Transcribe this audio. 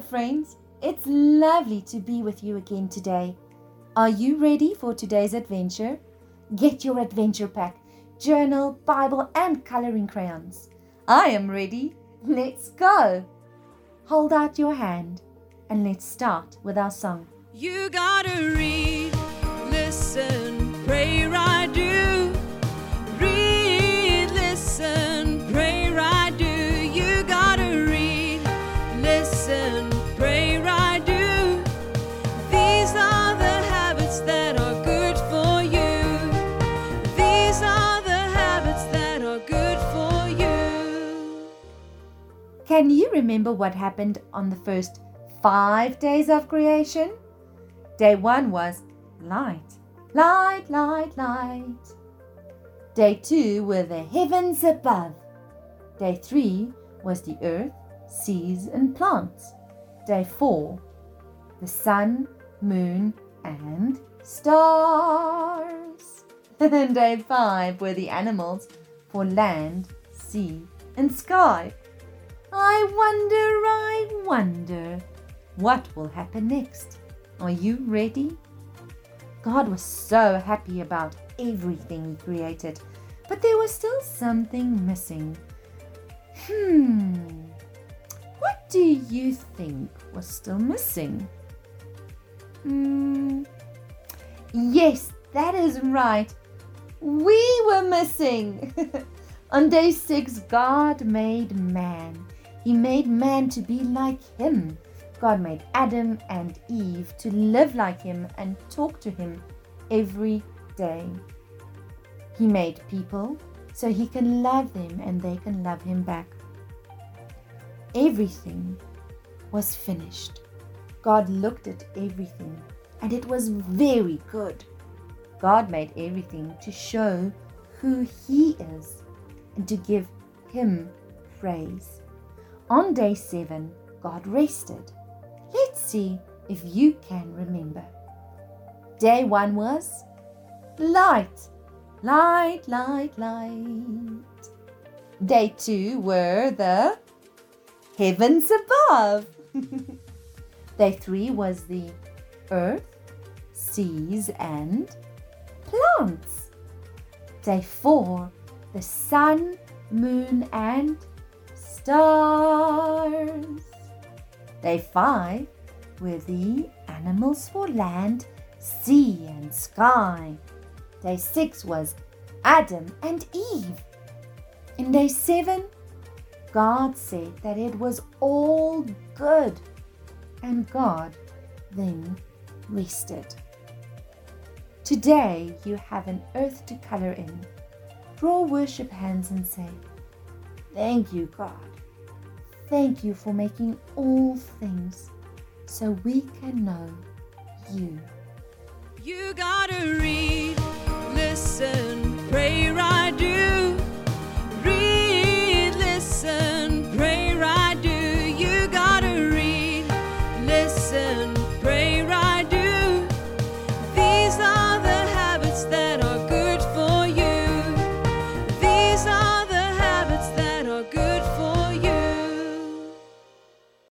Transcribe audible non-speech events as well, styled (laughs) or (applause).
friends. It's lovely to be with you again today. Are you ready for today's adventure? Get your adventure pack, journal, Bible, and coloring crayons. I am ready. Let's go. Hold out your hand and let's start with our song. You gotta read, Can you remember what happened on the first five days of creation? Day one was light, light, light, light. Day two were the heavens above. Day three was the earth, seas, and plants. Day four, the sun, moon, and stars. (laughs) And day five were the animals for land, sea, and sky. I wonder, I wonder what will happen next. Are you ready? God was so happy about everything He created, but there was still something missing. Hmm, what do you think was still missing? Hmm, yes, that is right. We were missing. (laughs) On day six, God made man. He made man to be like him. God made Adam and Eve to live like him and talk to him every day. He made people so he can love them and they can love him back. Everything was finished. God looked at everything and it was very good. God made everything to show who he is and to give him praise. On day seven, God rested. Let's see if you can remember. Day one was light, light, light, light. Day two were the heavens above. (laughs) Day three was the earth, seas, and plants. Day four, the sun, moon, and stars. Day five were the animals for land, sea, and sky. Day six was Adam and Eve. In day seven, God said that it was all good, and God then rested. Today you have an earth to color in. Draw worship hands and say, Thank you, God. Thank you for making all things so we can know you. You gotta read, listen, pray,